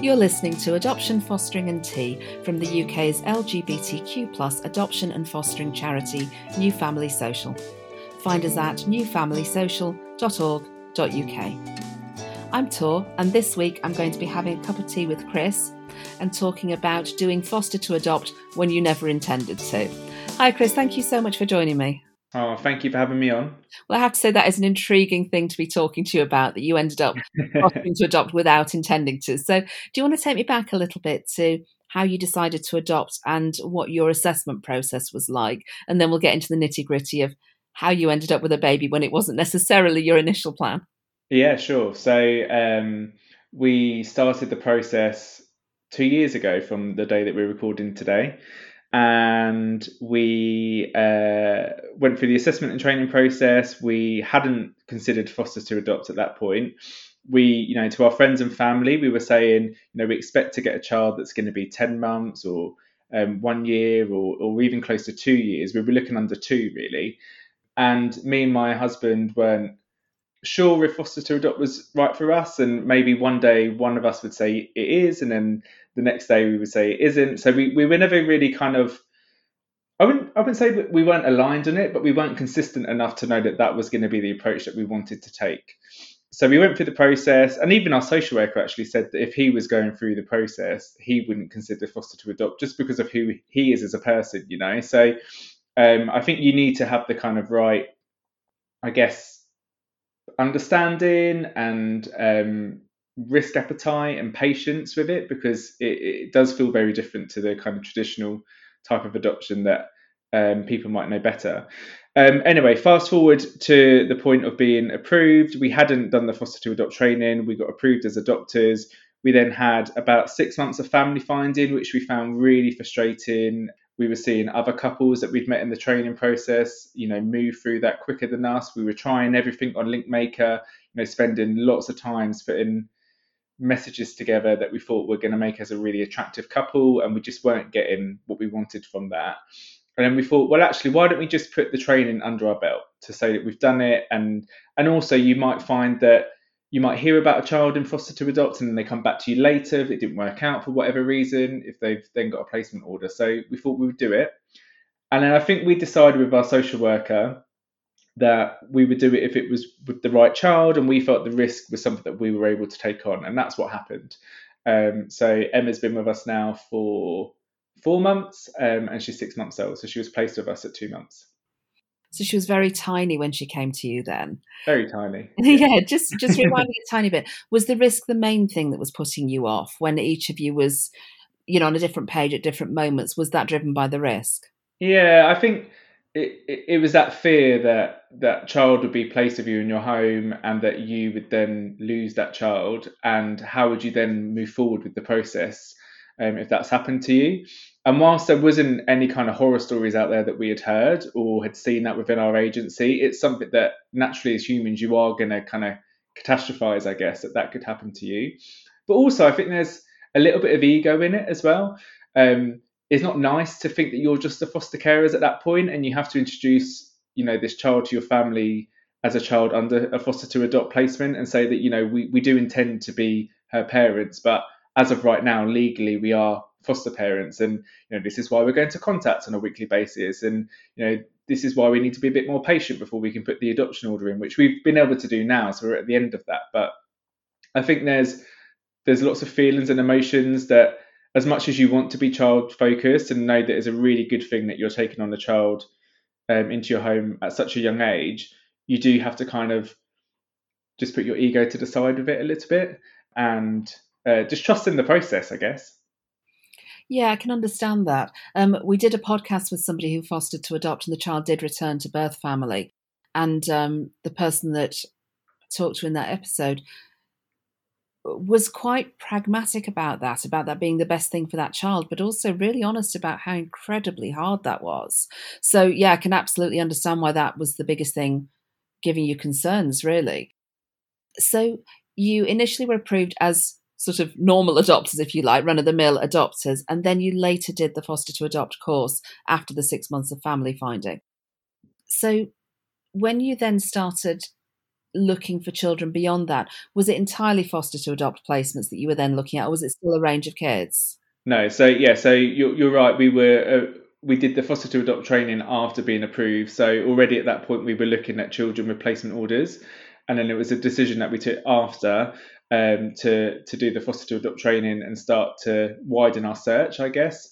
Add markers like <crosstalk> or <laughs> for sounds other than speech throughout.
You're listening to Adoption, Fostering and Tea from the UK's LGBTQ adoption and fostering charity, New Family Social. Find us at newfamilysocial.org.uk. I'm Tor, and this week I'm going to be having a cup of tea with Chris and talking about doing foster to adopt when you never intended to. Hi, Chris. Thank you so much for joining me. Oh, thank you for having me on. Well, I have to say that is an intriguing thing to be talking to you about that you ended up to adopt without intending to. So, do you want to take me back a little bit to how you decided to adopt and what your assessment process was like? And then we'll get into the nitty gritty of how you ended up with a baby when it wasn't necessarily your initial plan. Yeah, sure. So um, we started the process two years ago from the day that we're recording today. And we uh, went through the assessment and training process. We hadn't considered foster to adopt at that point. We, you know, to our friends and family, we were saying, you know, we expect to get a child that's going to be 10 months or um, one year or, or even close to two years. We were looking under two, really. And me and my husband weren't sure if foster to adopt was right for us and maybe one day one of us would say it is and then the next day we would say it isn't so we, we were never really kind of I wouldn't, I wouldn't say that we weren't aligned on it, but we weren't consistent enough to know that that was going to be the approach that we wanted to take. So we went through the process, and even our social worker actually said that if he was going through the process, he wouldn't consider foster to adopt just because of who he is as a person, you know. So um, I think you need to have the kind of right, I guess, understanding and um, risk appetite and patience with it because it, it, does feel very different to the kind of traditional type of adoption that um, people might know better. Um, anyway, fast forward to the point of being approved. We hadn't done the foster to adopt training. We got approved as adopters. We then had about six months of family finding, which we found really frustrating we were seeing other couples that we'd met in the training process, you know, move through that quicker than us. We were trying everything on LinkMaker, you know, spending lots of times putting messages together that we thought were going to make us a really attractive couple, and we just weren't getting what we wanted from that. And then we thought, well, actually, why don't we just put the training under our belt to say that we've done it, and and also you might find that you might hear about a child in foster to adopt and then they come back to you later if it didn't work out for whatever reason, if they've then got a placement order. So we thought we would do it. And then I think we decided with our social worker that we would do it if it was with the right child and we felt the risk was something that we were able to take on. And that's what happened. Um, so Emma's been with us now for four months um, and she's six months old. So she was placed with us at two months. So she was very tiny when she came to you then. Very tiny. <laughs> yeah, just just rewinding a tiny bit. Was the risk the main thing that was putting you off when each of you was, you know, on a different page at different moments? Was that driven by the risk? Yeah, I think it, it, was that fear that that child would be placed with you in your home and that you would then lose that child and how would you then move forward with the process um, if that's happened to you and whilst there wasn't any kind of horror stories out there that we had heard or had seen that within our agency, it's something that naturally as humans you are going to kind of catastrophize, I guess, that that could happen to you. But also, I think there's a little bit of ego in it as well. Um, it's not nice to think that you're just a foster carers at that point and you have to introduce, you know, this child to your family as a child under a foster to adopt placement and say that, you know, we, we do intend to be her parents, but as of right now, legally, we are foster parents. And you know this is why we're going to contact on a weekly basis. And you know this is why we need to be a bit more patient before we can put the adoption order in which we've been able to do now. So we're at the end of that. But i think there's there's lots of feelings and emotions that as much as you want to be child focused and know that it's a really good thing that you're taking on a child um, into your home at such a young age you do have to kind of just put your ego to the side of it a little bit and uh, just trust in the process i guess yeah, I can understand that. Um, we did a podcast with somebody who fostered to adopt, and the child did return to birth family. And um, the person that talked to in that episode was quite pragmatic about that, about that being the best thing for that child, but also really honest about how incredibly hard that was. So, yeah, I can absolutely understand why that was the biggest thing giving you concerns, really. So, you initially were approved as sort of normal adopters, if you like, run of the mill adopters, and then you later did the foster to adopt course after the six months of family finding. So when you then started looking for children beyond that? Was it entirely foster to adopt placements that you were then looking at, or was it still a range of kids? No, so yeah, so you're, you're right. We were uh, we did the foster to adopt training after being approved. So already at that point, we were looking at children with placement orders, and then it was a decision that we took after um, to to do the foster to adopt training and start to widen our search, I guess.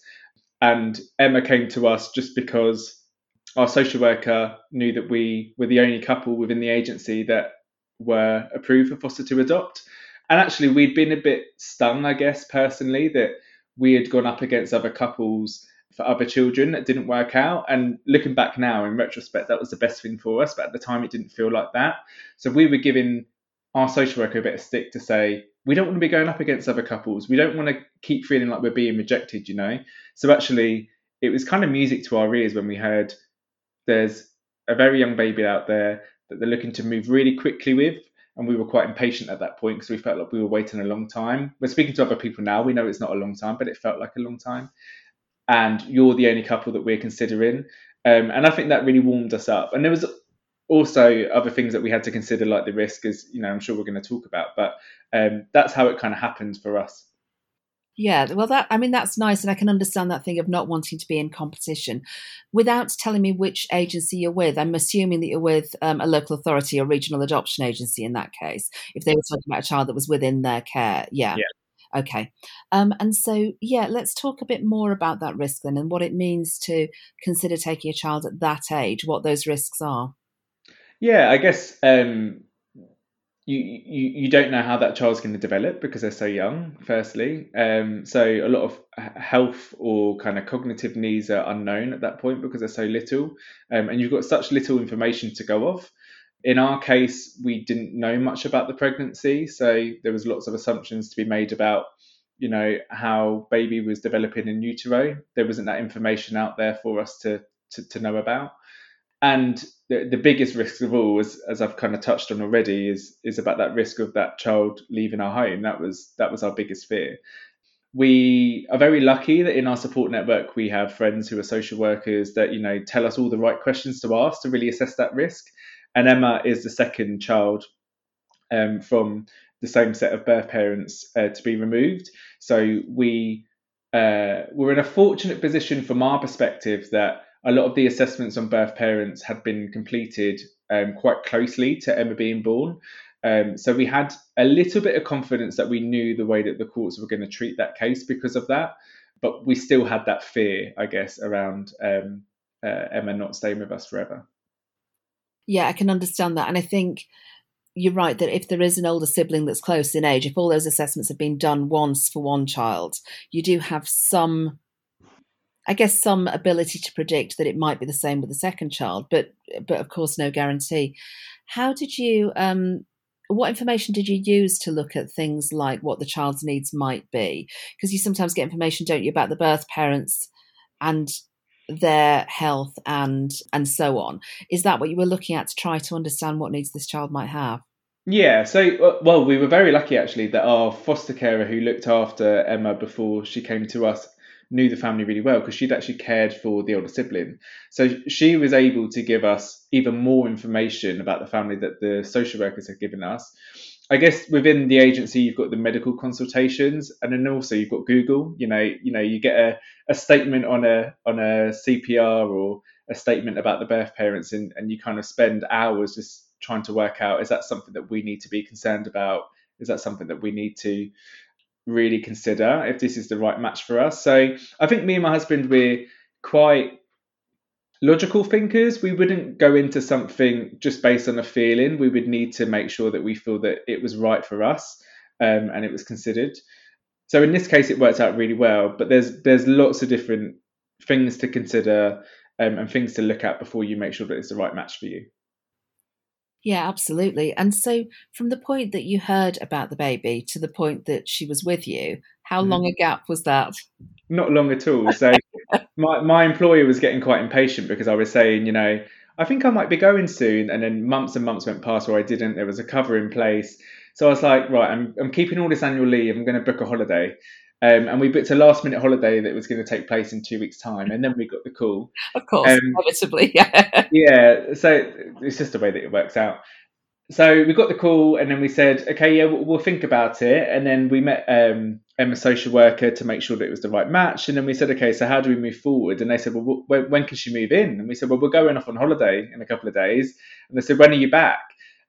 And Emma came to us just because our social worker knew that we were the only couple within the agency that were approved for foster to adopt. And actually, we'd been a bit stung, I guess, personally, that we had gone up against other couples for other children that didn't work out. And looking back now, in retrospect, that was the best thing for us. But at the time, it didn't feel like that. So we were giving our social worker a bit of stick to say, we don't want to be going up against other couples. We don't want to keep feeling like we're being rejected, you know? So actually, it was kind of music to our ears when we heard there's a very young baby out there that they're looking to move really quickly with. And we were quite impatient at that point because we felt like we were waiting a long time. We're speaking to other people now. We know it's not a long time, but it felt like a long time and you're the only couple that we're considering. Um, and I think that really warmed us up. And there was also other things that we had to consider, like the risk, as you know, I'm sure we're going to talk about. But um, that's how it kind of happened for us. Yeah, well, that I mean that's nice, and I can understand that thing of not wanting to be in competition. Without telling me which agency you're with, I'm assuming that you're with um, a local authority or regional adoption agency in that case. If they were talking about a child that was within their care, yeah. yeah. Okay. Um, and so, yeah, let's talk a bit more about that risk then and what it means to consider taking a child at that age, what those risks are. Yeah, I guess um, you, you you don't know how that child's going to develop because they're so young. Firstly, um, so a lot of health or kind of cognitive needs are unknown at that point because they're so little, um, and you've got such little information to go off in our case, we didn't know much about the pregnancy, so there was lots of assumptions to be made about, you know, how baby was developing in utero. There wasn't that information out there for us to to, to know about. And the, the biggest risk of all, as, I've kind of touched on already, is is about that risk of that child leaving our home. That was that was our biggest fear. We are very lucky that in our support network we have friends who are social workers that you know tell us all the right questions to ask to really assess that risk and Emma is the second child um, from the same set of birth parents uh, to be removed. So we uh, were in a fortunate position from our perspective that a lot of the assessments on birth parents had been completed um, quite closely to Emma being born. Um, so we had a little bit of confidence that we knew the way that the courts were going to treat that case because of that. But we still had that fear, I guess, around um, uh, Emma not staying with us forever yeah, I can understand that. And I think you're right that if there is an older sibling that's close in age, if all those assessments have been done once for one child, you do have some, I guess, some ability to predict that it might be the same with the second child, but but of course, no guarantee. How did you? Um, what information did you use to look at things like what the child's needs might be? Because you sometimes get information, don't you, about the birth parents and their health and and so on. Is that what you were looking at to try to understand what needs this child might have? Yeah, so uh, well, we were very lucky actually that our foster carer who looked after Emma before she came to us knew the family really well because she'd actually cared for the older sibling. So she was able to give us even more information about the family that the social workers had given us. I guess within the agency you've got the medical consultations, and then also you've got Google. You know, you know, you get a, a statement on a on a CPR or a statement about the birth parents, and, and you kind of spend hours just trying to work out is that something that we need to be concerned about? Is that something that we need to really consider if this is the right match for us? So I think me and my husband we're quite logical thinkers, we wouldn't go into something just based on a feeling. We would need to make sure that we feel that it was right for us um, and it was considered. So in this case, it worked out really well. But there's there's lots of different things to consider um, and things to look at before you make sure that it's the right match for you. Yeah, absolutely. And so, from the point that you heard about the baby to the point that she was with you, how mm-hmm. long a gap was that? Not long at all. So, <laughs> my my employer was getting quite impatient because I was saying, you know, I think I might be going soon, and then months and months went past where I didn't. There was a cover in place, so I was like, right, I'm I'm keeping all this annual leave. I'm going to book a holiday. Um, and we booked a last minute holiday that was going to take place in two weeks' time, and then we got the call. Of course, um, inevitably, <laughs> yeah. yeah, so it's just the way that it works out. so we got the call, and then we said, okay, yeah, we'll, we'll think about it. And then we met um, Emma's social worker to make sure that it was the right match. And then we said, okay, so how do we move forward? And they said, well, when, when can she move in? And we said, well, we're going off on holiday in a couple of days. And they said, when are you back?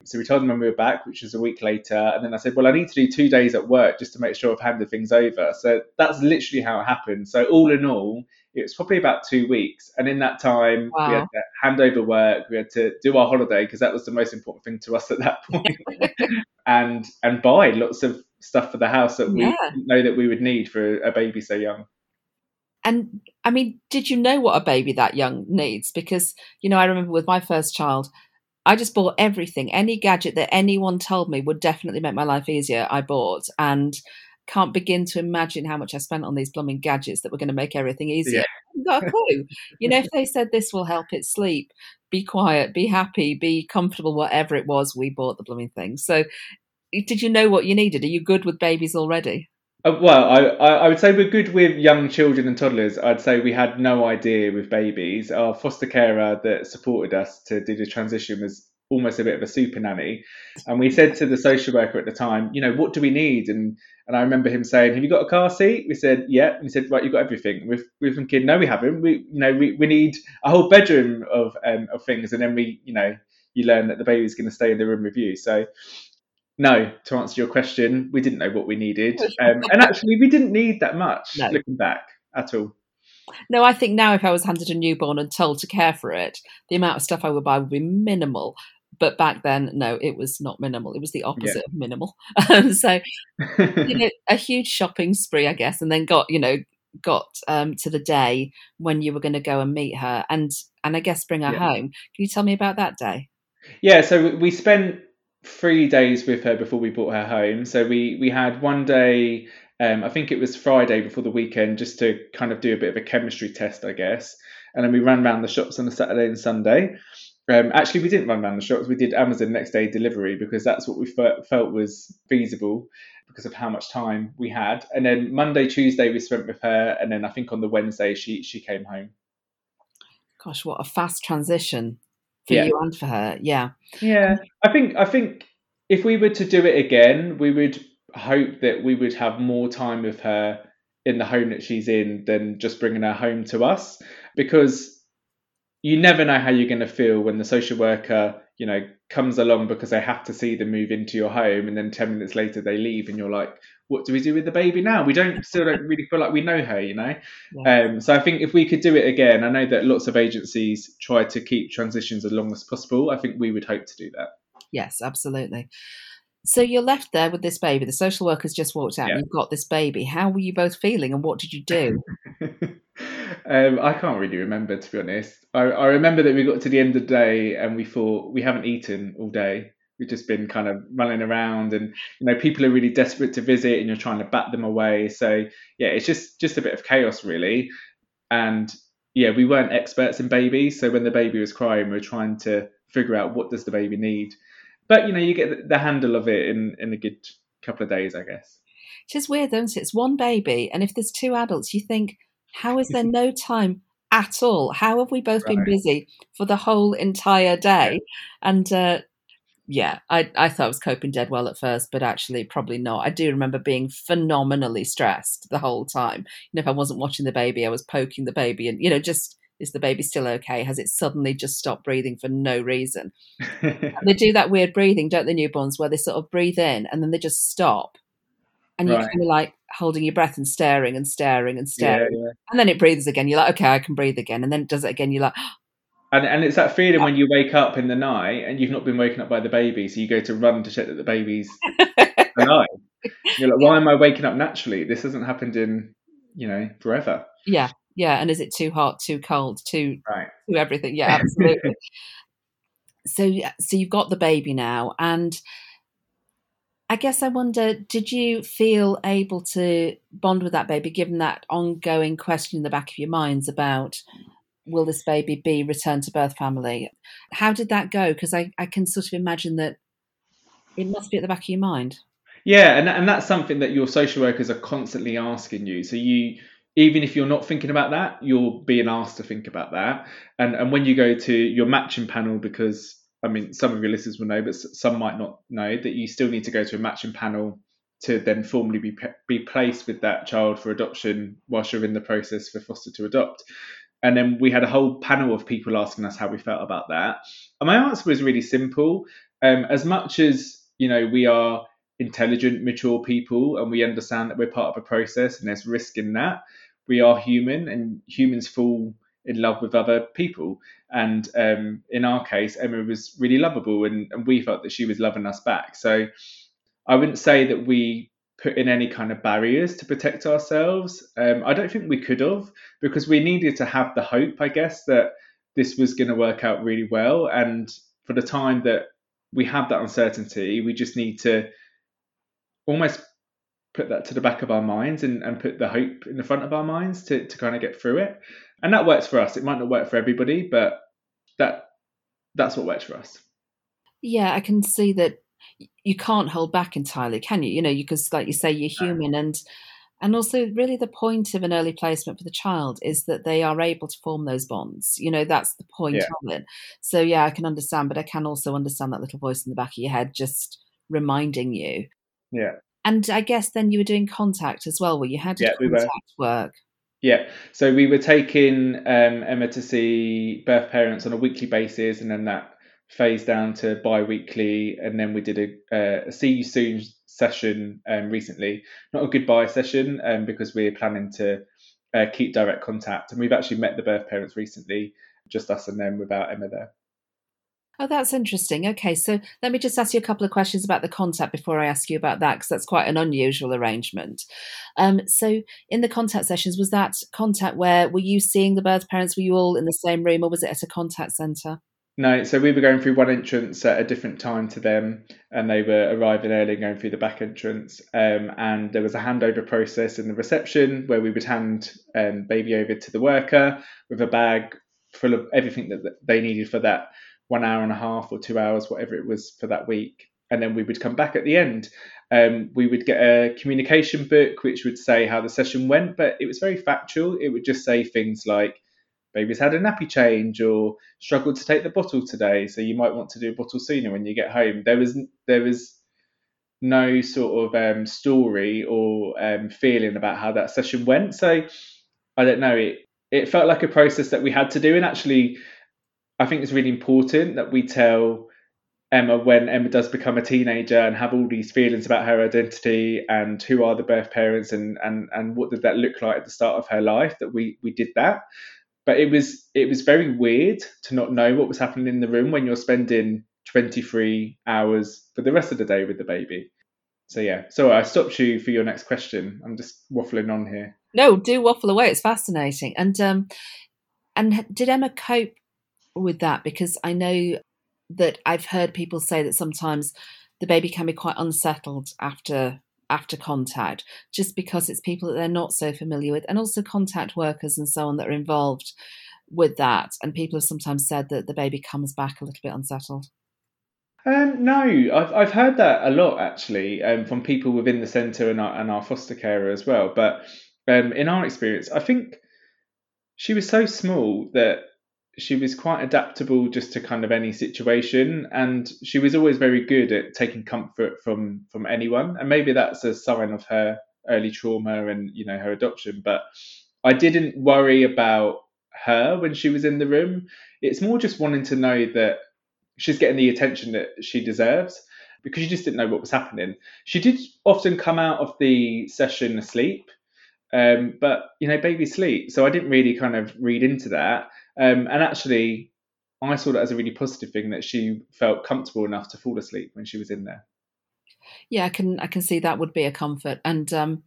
So we told them when we were back, which was a week later. And then I said, well, I need to do two days at work just to make sure I've handed things over. So that's literally how it happened. So all in all, it was probably about two weeks. And in that time, wow. we had to hand over work, we had to do our holiday because that was the most important thing to us at that <laughs> point, <laughs> and and buy lots of stuff for the house that we yeah. didn't know that we would need for a baby so young. And I mean, did you know what a baby that young needs? Because, you know, I remember with my first child, I just bought everything, any gadget that anyone told me would definitely make my life easier, I bought. And can't begin to imagine how much I spent on these plumbing gadgets that were going to make everything easier. Yeah. got a clue. <laughs> you know, if they said this will help it sleep, be quiet, be happy, be comfortable, whatever it was, we bought the blooming thing. So did you know what you needed? Are you good with babies already? Uh, well, I, I would say we're good with young children and toddlers. I'd say we had no idea with babies. Our foster carer that supported us to do the transition was almost a bit of a super nanny. And we said to the social worker at the time, you know, what do we need? And and I remember him saying, "Have you got a car seat?" We said, "Yeah." And he said, "Right, you've got everything." We've we've been thinking, "No, we haven't. We you know we, we need a whole bedroom of um, of things." And then we you know you learn that the baby's going to stay in the room with you. So no, to answer your question, we didn't know what we needed, um, and actually, we didn't need that much. No. Looking back, at all. No, I think now if I was handed a newborn and told to care for it, the amount of stuff I would buy would be minimal. But back then, no, it was not minimal. It was the opposite yeah. of minimal. Um, <laughs> so, you know, <laughs> a huge shopping spree, I guess, and then got you know got um, to the day when you were going to go and meet her and and I guess bring her yeah. home. Can you tell me about that day? Yeah, so we spent three days with her before we brought her home. So we we had one day, um, I think it was Friday before the weekend, just to kind of do a bit of a chemistry test, I guess. And then we ran around the shops on a Saturday and Sunday. Um, actually, we didn't run around the shops. We did Amazon next day delivery because that's what we felt was feasible because of how much time we had. And then Monday, Tuesday, we spent with her, and then I think on the Wednesday she she came home. Gosh, what a fast transition for yeah. you and for her. Yeah. Yeah. Um, I think I think if we were to do it again, we would hope that we would have more time with her in the home that she's in than just bringing her home to us because you never know how you're going to feel when the social worker, you know, comes along because they have to see them move into your home and then 10 minutes later they leave and you're like, what do we do with the baby now? We don't still don't really feel like we know her, you know. Yeah. Um, so I think if we could do it again, I know that lots of agencies try to keep transitions as long as possible. I think we would hope to do that. Yes, absolutely. So you're left there with this baby. The social workers just walked out. Yeah. You've got this baby. How were you both feeling, and what did you do? <laughs> um, I can't really remember, to be honest. I, I remember that we got to the end of the day and we thought we haven't eaten all day we've just been kind of running around and you know people are really desperate to visit and you're trying to bat them away so yeah it's just just a bit of chaos really and yeah we weren't experts in babies so when the baby was crying we were trying to figure out what does the baby need but you know you get the handle of it in in a good couple of days i guess it's just weird don't it it's one baby and if there's two adults you think how is there <laughs> no time at all how have we both right. been busy for the whole entire day and uh, yeah, I, I thought I was coping dead well at first, but actually probably not. I do remember being phenomenally stressed the whole time. You know, if I wasn't watching the baby, I was poking the baby and, you know, just is the baby still okay? Has it suddenly just stopped breathing for no reason? <laughs> they do that weird breathing, don't they, newborns, where they sort of breathe in and then they just stop. And you're kind of like holding your breath and staring and staring and staring. Yeah, yeah. And then it breathes again. You're like, okay, I can breathe again. And then it does it again. You're like, <gasps> and and it's that feeling when you wake up in the night and you've not been woken up by the baby, so you go to run to check that the baby's <laughs> alive. You're like, why am I waking up naturally? This hasn't happened in you know forever. Yeah, yeah. And is it too hot, too cold, too right. too everything? Yeah, <laughs> absolutely. so so you've got the baby now, and I guess I wonder, did you feel able to bond with that baby, given that ongoing question in the back of your minds about will this baby be returned to birth family? How did that go? Because I, I can sort of imagine that it must be at the back of your mind. Yeah, and and that's something that your social workers are constantly asking you. So you even if you're not thinking about that, you're being asked to think about that. And and when you go to your matching panel because I mean, some of your listeners will know, but some might not know that you still need to go to a matching panel to then formally be be placed with that child for adoption whilst you're in the process for foster to adopt. And then we had a whole panel of people asking us how we felt about that. And my answer was really simple. Um, as much as you know, we are intelligent, mature people, and we understand that we're part of a process and there's risk in that. We are human, and humans fall in love with other people. And um, in our case, Emma was really lovable, and, and we felt that she was loving us back. So I wouldn't say that we put in any kind of barriers to protect ourselves. Um, I don't think we could have because we needed to have the hope, I guess, that this was going to work out really well. And for the time that we have that uncertainty, we just need to almost put that to the back of our minds and, and put the hope in the front of our minds to, to kind of get through it. And that works for us. It might not work for everybody, but that that's what works for us. Yeah, I can see that you can't hold back entirely, can you? You know, because like you say, you're human, and and also really the point of an early placement for the child is that they are able to form those bonds. You know, that's the point yeah. of it. So yeah, I can understand, but I can also understand that little voice in the back of your head just reminding you. Yeah. And I guess then you were doing contact as well, where you? Had yeah, contact we work. Yeah, so we were taking um, Emma to see birth parents on a weekly basis, and then that phased down to bi-weekly and then we did a, a see you soon session um, recently. Not a goodbye session um, because we're planning to uh, keep direct contact. And we've actually met the birth parents recently just us and them without emma there Oh, that's interesting. Okay, so let me just ask you a couple of questions about the contact before I ask you about that, because that's quite an unusual arrangement. Um, so, in the contact sessions, was that contact where were you seeing the birth parents? Were you all in the same room, or was it at a contact centre? No, so we were going through one entrance at a different time to them, and they were arriving early and going through the back entrance. Um, and there was a handover process in the reception where we would hand um, baby over to the worker with a bag full of everything that they needed for that one hour and a half or two hours, whatever it was for that week. And then we would come back at the end. Um, we would get a communication book which would say how the session went, but it was very factual. It would just say things like, baby's had a nappy change or struggled to take the bottle today, so you might want to do a bottle sooner when you get home. There was there was no sort of um, story or um, feeling about how that session went. So I don't know. It it felt like a process that we had to do, and actually, I think it's really important that we tell Emma when Emma does become a teenager and have all these feelings about her identity and who are the birth parents and and and what did that look like at the start of her life that we we did that but it was it was very weird to not know what was happening in the room when you're spending 23 hours for the rest of the day with the baby. So yeah, so I stopped you for your next question. I'm just waffling on here. No, do waffle away. It's fascinating. And um, and did Emma cope with that? Because I know that I've heard people say that sometimes the baby can be quite unsettled after after contact, just because it's people that they're not so familiar with, and also contact workers and so on that are involved with that. And people have sometimes said that the baby comes back a little bit unsettled. Um, no, I've I've heard that a lot actually um, from people within the centre and our, and our foster carer as well. But um, in our experience, I think she was so small that she was quite adaptable just to kind of any situation and she was always very good at taking comfort from from anyone and maybe that's a sign of her early trauma and you know her adoption but i didn't worry about her when she was in the room. It's more just wanting to know that she's getting the attention that she deserves because she just didn't know what was happening. She did often come out of the session asleep um, but you know baby sleep so i didn't really kind of read into that um, and actually, I saw that as a really positive thing that she felt comfortable enough to fall asleep when she was in there. Yeah, I can I can see that would be a comfort, and um,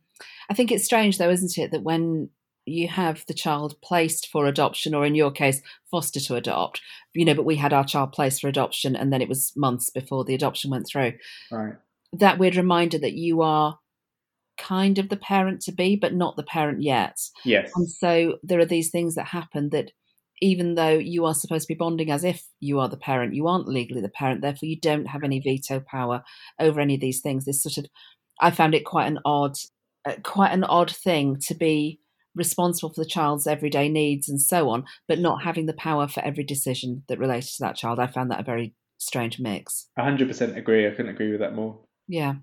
I think it's strange though, isn't it, that when you have the child placed for adoption, or in your case, foster to adopt, you know, but we had our child placed for adoption, and then it was months before the adoption went through. Right. That weird reminder that you are kind of the parent to be, but not the parent yet. Yes. And so there are these things that happen that even though you are supposed to be bonding as if you are the parent, you aren't legally the parent, therefore you don't have any veto power over any of these things. This sort of, I found it quite an odd, uh, quite an odd thing to be responsible for the child's everyday needs and so on, but not having the power for every decision that related to that child. I found that a very strange mix. 100% agree. I couldn't agree with that more. Yeah.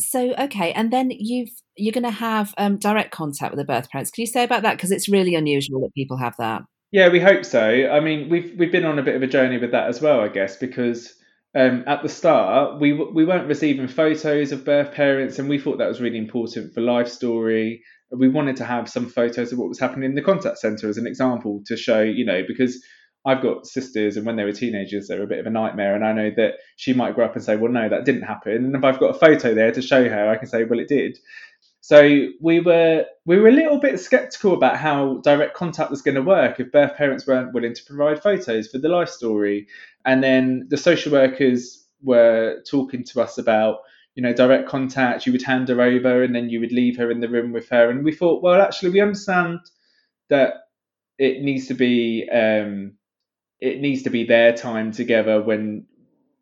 So okay, and then you've you're going to have um, direct contact with the birth parents. Can you say about that because it's really unusual that people have that? Yeah, we hope so. I mean, we've we've been on a bit of a journey with that as well, I guess, because um, at the start we we weren't receiving photos of birth parents, and we thought that was really important for life story. We wanted to have some photos of what was happening in the contact centre as an example to show, you know, because I've got sisters, and when they were teenagers, they were a bit of a nightmare. And I know that she might grow up and say, "Well, no, that didn't happen." And if I've got a photo there to show her, I can say, "Well, it did." So we were we were a little bit skeptical about how direct contact was going to work if birth parents weren't willing to provide photos for the life story. And then the social workers were talking to us about you know direct contact. You would hand her over, and then you would leave her in the room with her. And we thought, well, actually, we understand that it needs to be um, it needs to be their time together when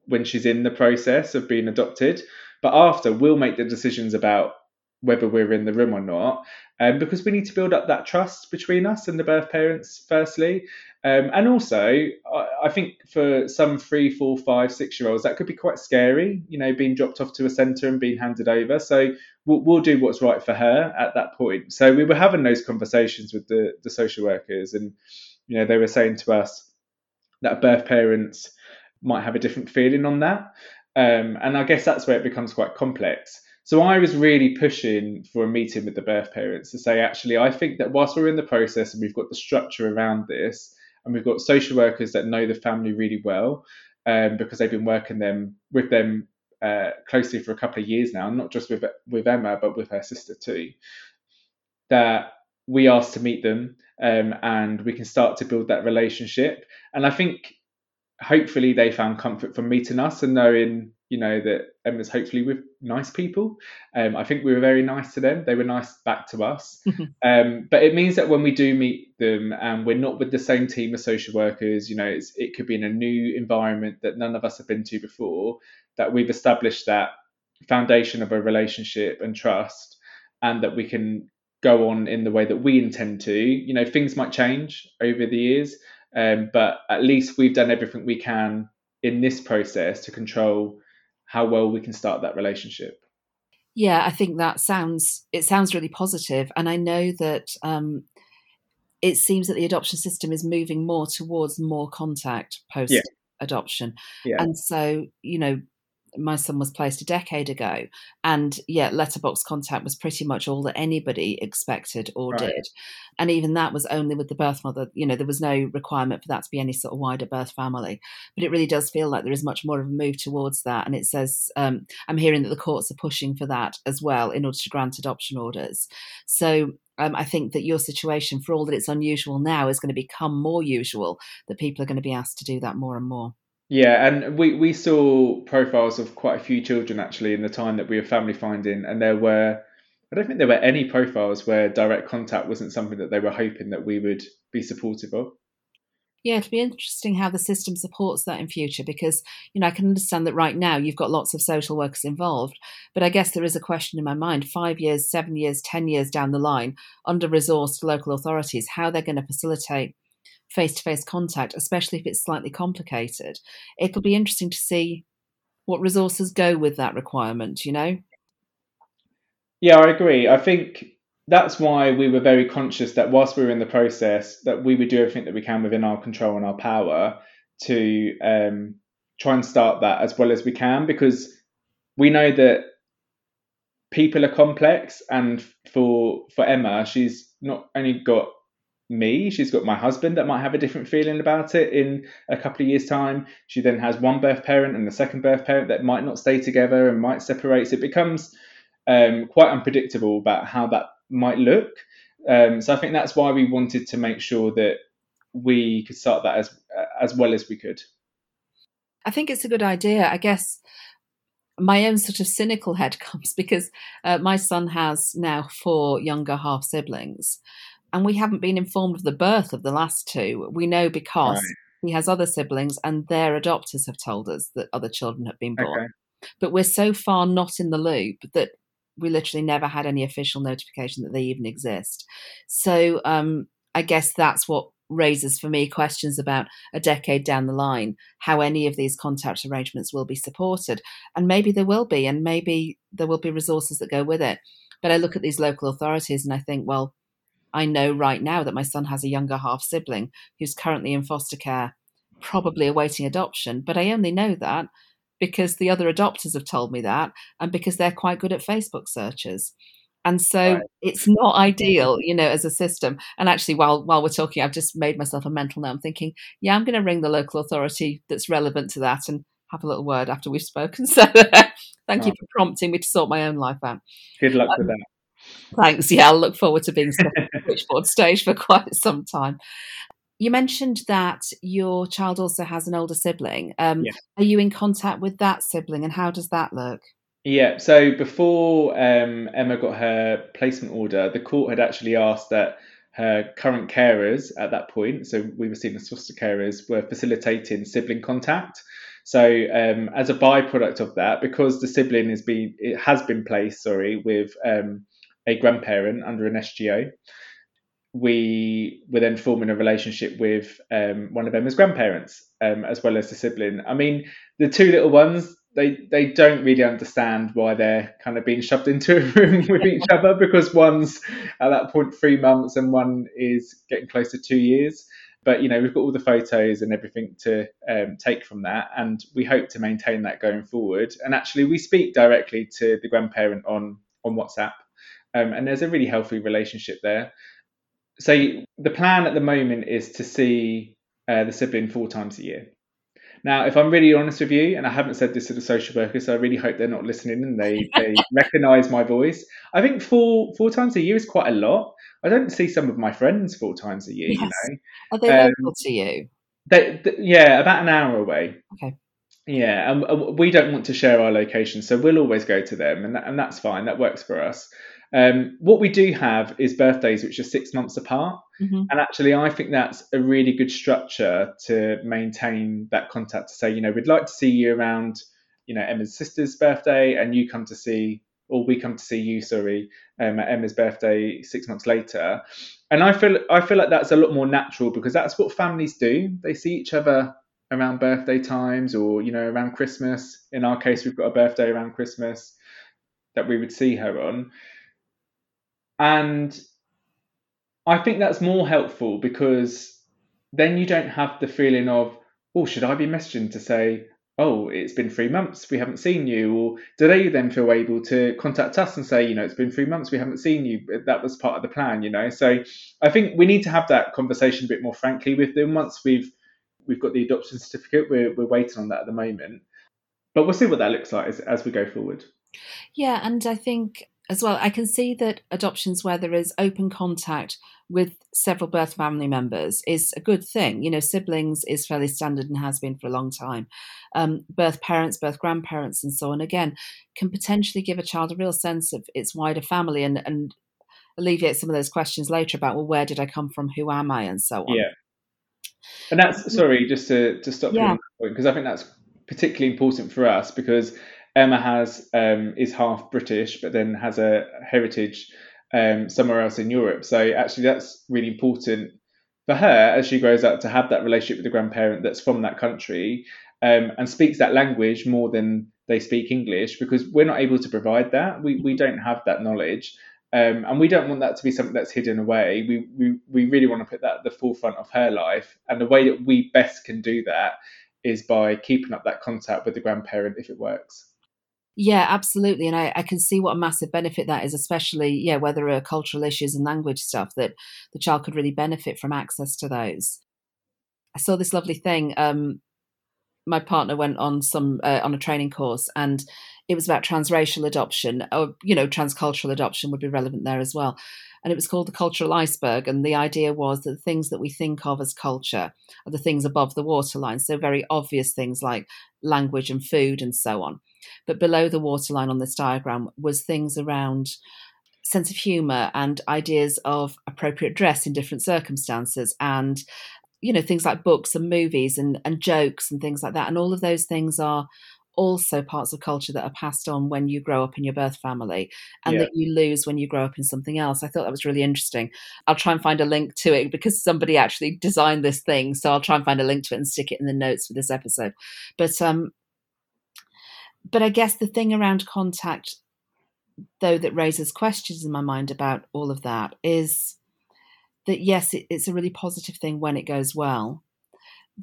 when she's in the process of being adopted. But after, we'll make the decisions about whether we're in the room or not, um, because we need to build up that trust between us and the birth parents, firstly. Um, and also, I, I, think for some three, four, five, six year olds, that could be quite scary, you know, being dropped off to a centre and being handed over. So we'll, we'll, do what's right for her at that point. So we were having those conversations with the, the social workers, and, you know, they were saying to us, that birth parents might have a different feeling on that. Um, and I guess that's where it becomes quite complex. So I was really pushing for a meeting with the birth parents to say, actually, I think that whilst we're in the process and we've got the structure around this, and we've got social workers that know the family really well, um, because they've been working them with them uh, closely for a couple of years now, not just with with Emma, but with her sister too. That we asked to meet them um, and we can start to build that relationship. And I think hopefully they found comfort from meeting us and knowing, you know, that Emma's hopefully with nice people. Um, I think we were very nice to them. They were nice back to us. <laughs> um, but it means that when we do meet them and we're not with the same team of social workers, you know, it could be in a new environment that none of us have been to before, that we've established that foundation of a relationship and trust and that we can go on in the way that we intend to. You know, things might change over the years, um, but at least we've done everything we can in this process to control how well we can start that relationship. Yeah, I think that sounds it sounds really positive, and I know that um, it seems that the adoption system is moving more towards more contact post adoption, yeah. yeah. and so you know my son was placed a decade ago and yeah letterbox contact was pretty much all that anybody expected or right. did and even that was only with the birth mother you know there was no requirement for that to be any sort of wider birth family but it really does feel like there is much more of a move towards that and it says um, i'm hearing that the courts are pushing for that as well in order to grant adoption orders so um, I think that your situation, for all that it's unusual now, is going to become more usual. That people are going to be asked to do that more and more. Yeah, and we, we saw profiles of quite a few children actually in the time that we were family finding, and there were I don't think there were any profiles where direct contact wasn't something that they were hoping that we would be supportive of. Yeah, it'll be interesting how the system supports that in future because, you know, I can understand that right now you've got lots of social workers involved, but I guess there is a question in my mind five years, seven years, 10 years down the line, under resourced local authorities, how they're going to facilitate face to face contact, especially if it's slightly complicated. It'll be interesting to see what resources go with that requirement, you know? Yeah, I agree. I think that's why we were very conscious that whilst we were in the process, that we would do everything that we can within our control and our power to um, try and start that as well as we can, because we know that people are complex, and for for Emma, she's not only got me. She's got my husband that might have a different feeling about it in a couple of years' time. She then has one birth parent and the second birth parent that might not stay together and might separate. So it becomes um, quite unpredictable about how that might look. Um, so I think that's why we wanted to make sure that we could start that as as well as we could. I think it's a good idea. I guess my own sort of cynical head <laughs> comes because uh, my son has now four younger half siblings and we haven't been informed of the birth of the last two. We know because right. he has other siblings, and their adopters have told us that other children have been born. Okay. But we're so far not in the loop that we literally never had any official notification that they even exist. So um, I guess that's what raises for me questions about a decade down the line how any of these contact arrangements will be supported. And maybe there will be, and maybe there will be resources that go with it. But I look at these local authorities and I think, well, I know right now that my son has a younger half sibling who's currently in foster care, probably awaiting adoption. But I only know that because the other adopters have told me that and because they're quite good at Facebook searches. And so right. it's not ideal, you know, as a system. And actually, while while we're talking, I've just made myself a mental note. I'm thinking, yeah, I'm going to ring the local authority that's relevant to that and have a little word after we've spoken. <laughs> So thank oh. you for prompting me to sort my own life out. Good luck um, with that. Thanks. Yeah, I'll look forward to being stuck on the <laughs> switchboard stage for quite some time. You mentioned that your child also has an older sibling. Um. Are you in contact with that sibling, and how does that look? Yeah, so before um, Emma got her placement order, the court had actually asked that her current carers at that point, so we were seen as foster carers, were facilitating sibling contact. So um, as a byproduct of that, because the sibling has been it has been placed, sorry, with um, a grandparent under an SGO, we were then forming a relationship with um, one of Emma's grandparents, um, as well as the sibling. I mean, the two little ones, they they don't really understand why they're kind of being shoved into a room <laughs> with each other because one's at that point three months and one is getting close to two years. But you know we've got all the photos and everything to um, take from that, and we hope to maintain that going forward. And actually, we speak directly to the grandparent on on WhatsApp, um, and there's a really healthy relationship there. So the plan at the moment is to see uh, the sibling four times a year. Now, if I'm really honest with you, and I haven't said this to the social workers, so I really hope they're not listening and they, <laughs> they recognise my voice. I think four four times a year is quite a lot. I don't see some of my friends four times a year. Yes. You know, are they um, local to you? They, they, yeah, about an hour away. Okay. Yeah, and we don't want to share our location, so we'll always go to them, and that, and that's fine. That works for us. Um, what we do have is birthdays which are six months apart. Mm-hmm. And actually, I think that's a really good structure to maintain that contact to say, you know, we'd like to see you around, you know, Emma's sister's birthday, and you come to see, or we come to see you, sorry, um, at Emma's birthday six months later. And I feel I feel like that's a lot more natural because that's what families do. They see each other around birthday times or you know around Christmas. In our case, we've got a birthday around Christmas that we would see her on. And I think that's more helpful because then you don't have the feeling of, oh, should I be messaging to say, oh, it's been three months, we haven't seen you? Or do they then feel able to contact us and say, you know, it's been three months, we haven't seen you? but That was part of the plan, you know? So I think we need to have that conversation a bit more frankly with them once we've we've got the adoption certificate. We're, we're waiting on that at the moment. But we'll see what that looks like as, as we go forward. Yeah, and I think as well, I can see that adoptions where there is open contact with several birth family members is a good thing. You know, siblings is fairly standard and has been for a long time. Um, birth parents, birth grandparents, and so on, again, can potentially give a child a real sense of its wider family and, and alleviate some of those questions later about, well, where did I come from? Who am I? And so on. Yeah. And that's, sorry, just to, to stop yeah. because I think that's particularly important for us because Emma has um, is half British, but then has a heritage um, somewhere else in Europe. So actually, that's really important for her as she grows up to have that relationship with the grandparent that's from that country um, and speaks that language more than they speak English because we're not able to provide that. We we don't have that knowledge. Um, and we don't want that to be something that's hidden away. We, we we really want to put that at the forefront of her life, and the way that we best can do that is by keeping up that contact with the grandparent if it works. Yeah, absolutely. And I, I, can see what a massive benefit that is, especially, yeah, where there are cultural issues and language stuff that the child could really benefit from access to those. I saw this lovely thing. Um, my partner went on some uh, on a training course and it was about transracial adoption or you know transcultural adoption would be relevant there as well and it was called the cultural iceberg and the idea was that the things that we think of as culture are the things above the waterline so very obvious things like language and food and so on but below the waterline on this diagram was things around sense of humor and ideas of appropriate dress in different circumstances and you know things like books and movies and, and jokes and things like that and all of those things are also parts of culture that are passed on when you grow up in your birth family and Yeah. that you lose when you grow up in something else. I thought that was really interesting. I'll try and find a link to it because somebody actually designed this thing. So I'll try and find a link to it and stick it in the notes for this episode. But um but I guess the thing around contact though that raises questions in my mind about all of that is that yes, it, it's a really positive thing when it goes well,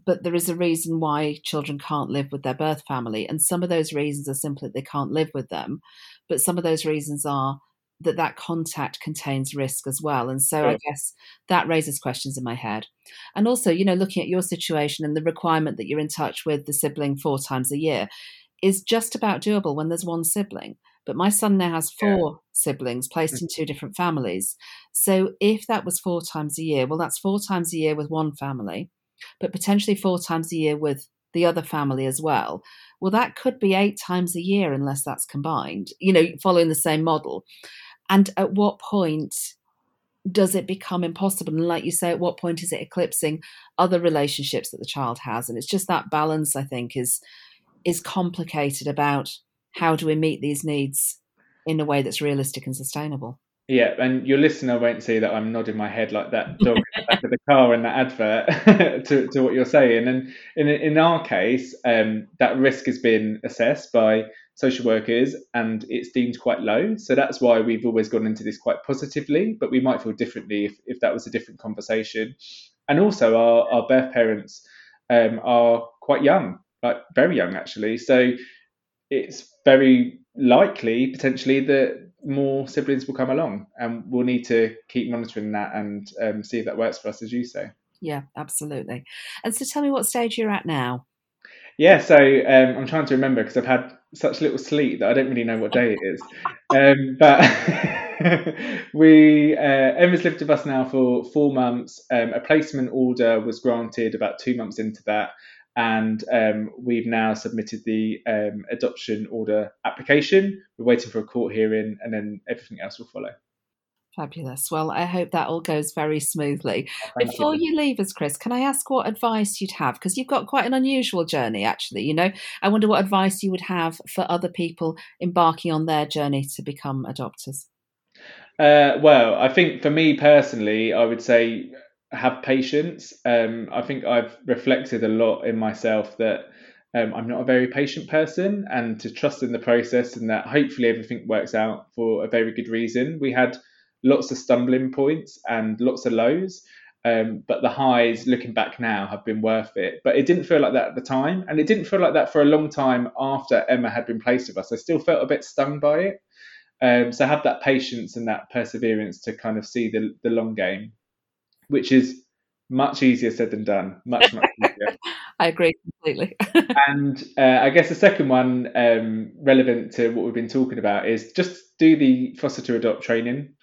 but there is a reason why children can't live with their birth family, and some of those reasons are simply that they can't live with them, but some of those reasons are that that contact contains risk as well, and so I guess that raises questions in my head, and also you know looking at your situation and the requirement that you're in touch with the sibling four times a year is just about doable when there's one sibling. But my son now has Yeah. four siblings placed Mm. in two different families. So if that was four times a year, well, that's four times a year with one family, but potentially four times a year with the other family as well. Well, that could be eight times a year unless that's combined, you know, following the same model. And at what point does it become impossible? And like you say, at what point is it eclipsing other relationships that the child has? And it's just that balance, I think, is is complicated about how do we meet these needs in a way that's realistic and sustainable. Yeah, and your listener won't see that I'm nodding my head like that dog in the back of the <laughs> car in that advert <laughs> to, to what you're saying. And in in our case, um, that risk has been assessed by social workers and it's deemed quite low. So that's why we've always gone into this quite positively, but we might feel differently if, if that was a different conversation. And also, our, our birth parents um, are quite young, like very young actually. So it's very likely potentially that more siblings will come along and we'll need to keep monitoring that and um, see if that works for us as you say Yeah, absolutely. And so tell me what stage you're at now. yeah so um, i'm trying to remember because i've had such little sleep that i don't really know what day it is <laughs> um, but <laughs> we uh, emma's lived with us now for four months um, a placement order was granted about two months into that and um, we've now submitted the um, adoption order application. We're waiting for a court hearing, and then everything else will follow. Fabulous. Well, I hope that all goes very smoothly. Thank Before you. you leave us, Chris, can I ask what advice you'd have? Because you've got quite an unusual journey, actually. You know, I wonder what advice you would have for other people embarking on their journey to become adopters. Uh, well, I think for me personally, I would say have patience. Um, I think I've reflected a lot in myself that um, I'm not a very patient person, and to trust in the process and that hopefully everything works out for a very good reason. We had lots of stumbling points and lots of lows. Um, but the highs, looking back now, have been worth it. But it didn't feel like that at the time, and it didn't feel like that for a long time after Emma had been placed with us. I still felt a bit stung by it. Um, so have that patience and that perseverance to kind of see the the long game, which is much easier said than done. Much much <laughs> easier. I agree completely. <laughs> and uh, I guess the second one, um, relevant to what we've been talking about, is just do the foster to adopt training.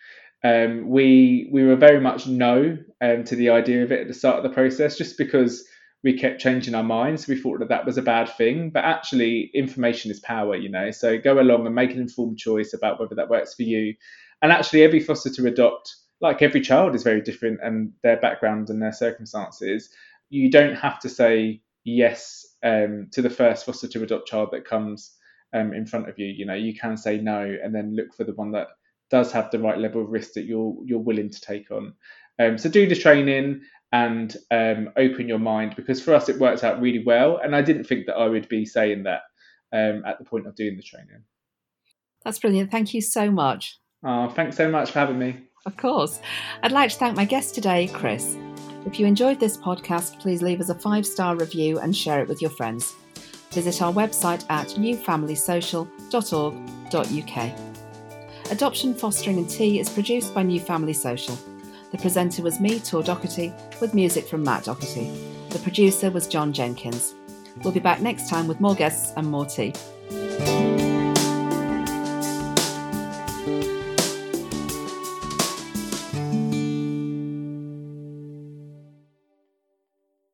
Um, we we were very much no um, to the idea of it at the start of the process, just because we kept changing our minds. We thought that that was a bad thing, but actually, information is power, you know. So go along and make an informed choice about whether that works for you. And actually, every foster to adopt, like every child, is very different, and their background and their circumstances. You don't have to say yes um, to the first foster to adopt child that comes um, in front of you. You know, you can say no, and then look for the one that does have the right level of risk that you're you're willing to take on. Um, so do the training and um, open your mind because for us it worked out really well, and I didn't think that I would be saying that um, at the point of doing the training. That's brilliant. Thank you so much. Oh, thanks so much for having me. Of course. I'd like to thank my guest today, Chris. If you enjoyed this podcast, please leave us a five star review and share it with your friends. Visit our website at newfamilysocial.org.uk. Adoption, Fostering and Tea is produced by New Family Social. The presenter was me, Tor Doherty, with music from Matt Doherty. The producer was John Jenkins. We'll be back next time with more guests and more tea.